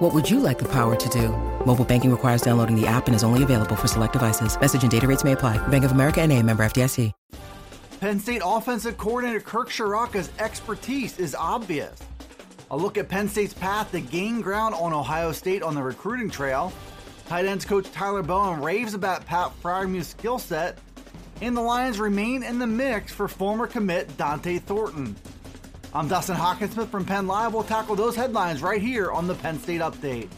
What would you like the power to do? Mobile banking requires downloading the app and is only available for select devices. Message and data rates may apply. Bank of America and a member FDIC. Penn State offensive coordinator Kirk Ciarrocca's expertise is obvious. A look at Penn State's path to gain ground on Ohio State on the recruiting trail. Tight ends coach Tyler Bowen raves about Pat Freiermuth's skill set, and the Lions remain in the mix for former commit Dante Thornton. I'm Dustin Hockensmith from Penn Live. We'll tackle those headlines right here on the Penn State Update.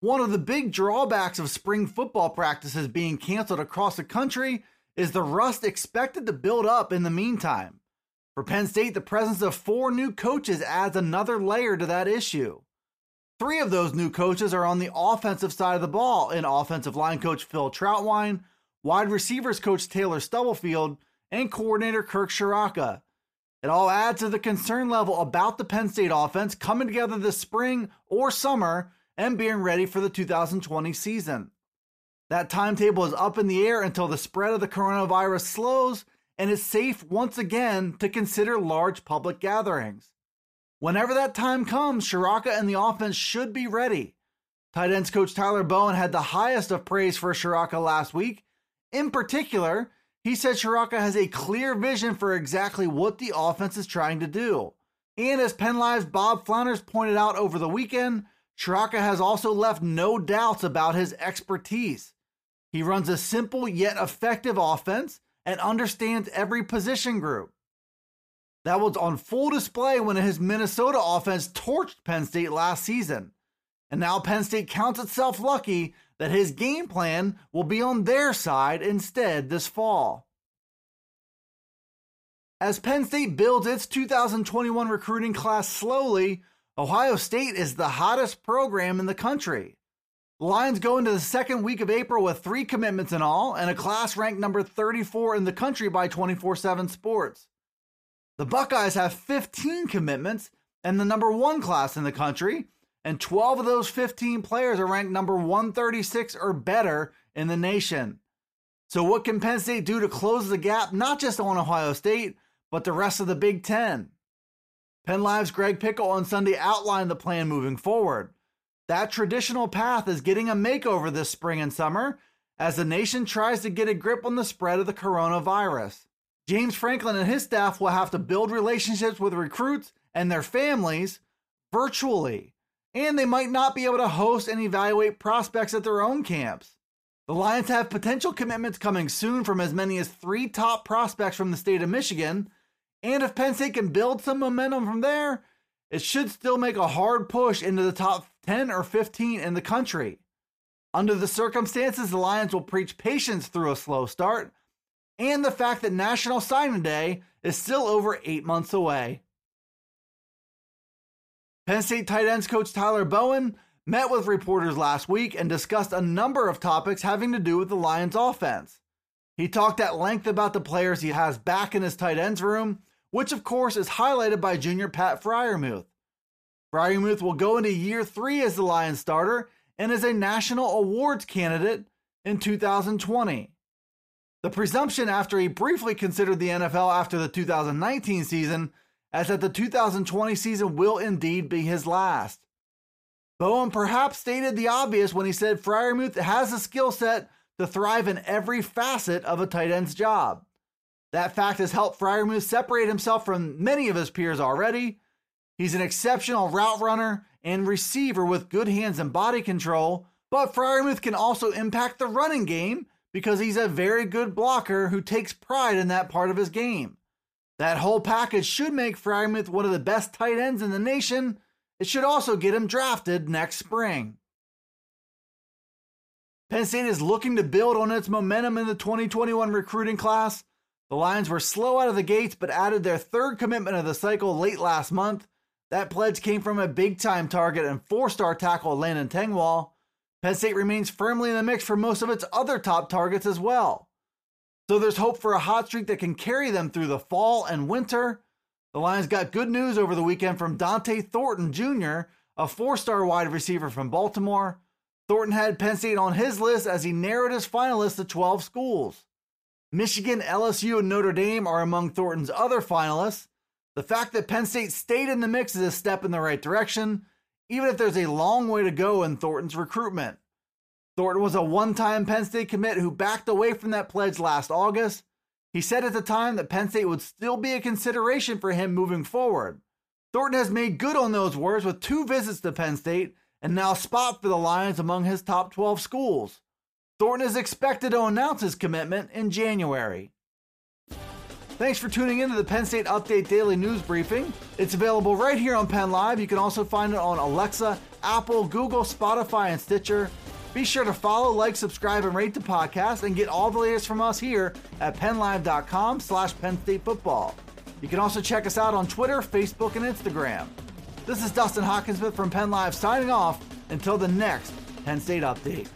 One of the big drawbacks of spring football practices being canceled across the country is the rust expected to build up in the meantime. For Penn State, the presence of four new coaches adds another layer to that issue. Three of those new coaches are on the offensive side of the ball in offensive line coach Phil Trautwein, wide receivers coach Taylor Stubblefield, and coordinator Kirk Ciarrocca. It all adds to the concern level about the Penn State offense coming together this spring or summer and being ready for the 2020 season. That timetable is up in the air until the spread of the coronavirus slows and it's safe once again to consider large public gatherings. Whenever that time comes, Ciarrocca and the offense should be ready. Tight ends coach Tyler Bowen had the highest of praise for Ciarrocca last week. In particular, he said Ciarrocca has a clear vision for exactly what the offense is trying to do. And as Penn Live's Bob Flounders pointed out over the weekend, Ciarrocca has also left no doubts about his expertise. He runs a simple yet effective offense and understands every position group. That was on full display when his Minnesota offense torched Penn State last season. And now Penn State counts itself lucky that his game plan will be on their side instead this fall. As Penn State builds its 2021 recruiting class slowly, Ohio State is the hottest program in the country. The Lions go into the second week of April with three commitments in all and a class ranked number 34 in the country by 24 7 Sports. The Buckeyes have 15 commitments and the number one class in the country, and 12 of those 15 players are ranked number 136 or better in the nation. So, what can Penn State do to close the gap, not just on Ohio State, but the rest of the Big Ten? Penn Live's Greg Pickle on Sunday outlined the plan moving forward. That traditional path is getting a makeover this spring and summer as the nation tries to get a grip on the spread of the coronavirus. James Franklin and his staff will have to build relationships with recruits and their families virtually, and they might not be able to host and evaluate prospects at their own camps. The Lions have potential commitments coming soon from as many as three top prospects from the state of Michigan, and if Penn State can build some momentum from there, it should still make a hard push into the top 10 or 15 in the country. Under the circumstances, the Lions will preach patience through a slow start and the fact that National Signing Day is still over eight months away. Penn State tight ends coach Tyler Bowen met with reporters last week and discussed a number of topics having to do with the Lions offense. He talked at length about the players he has back in his tight ends room which of course is highlighted by junior Pat Freiermuth. Freiermuth will go into year three as the Lions starter and is a national awards candidate in 2020. The presumption after he briefly considered the NFL after the 2019 season is that the 2020 season will indeed be his last. Bowen perhaps stated the obvious when he said Freiermuth has a skill set to thrive in every facet of a tight end's job. That fact has helped Freiermuth separate himself from many of his peers already. He's an exceptional route runner and receiver with good hands and body control, but Freiermuth can also impact the running game because he's a very good blocker who takes pride in that part of his game. That whole package should make Freiermuth one of the best tight ends in the nation. It should also get him drafted next spring. Penn State is looking to build on its momentum in the 2021 recruiting class the Lions were slow out of the gates, but added their third commitment of the cycle late last month. That pledge came from a big time target and four star tackle Landon Tengwall. Penn State remains firmly in the mix for most of its other top targets as well. So there's hope for a hot streak that can carry them through the fall and winter. The Lions got good news over the weekend from Dante Thornton Jr., a four star wide receiver from Baltimore. Thornton had Penn State on his list as he narrowed his finalists to 12 schools. Michigan, LSU, and Notre Dame are among Thornton's other finalists. The fact that Penn State stayed in the mix is a step in the right direction, even if there's a long way to go in Thornton's recruitment. Thornton was a one time Penn State commit who backed away from that pledge last August. He said at the time that Penn State would still be a consideration for him moving forward. Thornton has made good on those words with two visits to Penn State and now spot for the Lions among his top 12 schools. Thornton is expected to announce his commitment in January. Thanks for tuning in to the Penn State Update Daily News Briefing. It's available right here on Penn Live. You can also find it on Alexa, Apple, Google, Spotify, and Stitcher. Be sure to follow, like, subscribe, and rate the podcast and get all the latest from us here at PennLive.com slash Penn State Football. You can also check us out on Twitter, Facebook, and Instagram. This is Dustin Hockensmith from Penn Live signing off until the next Penn State Update.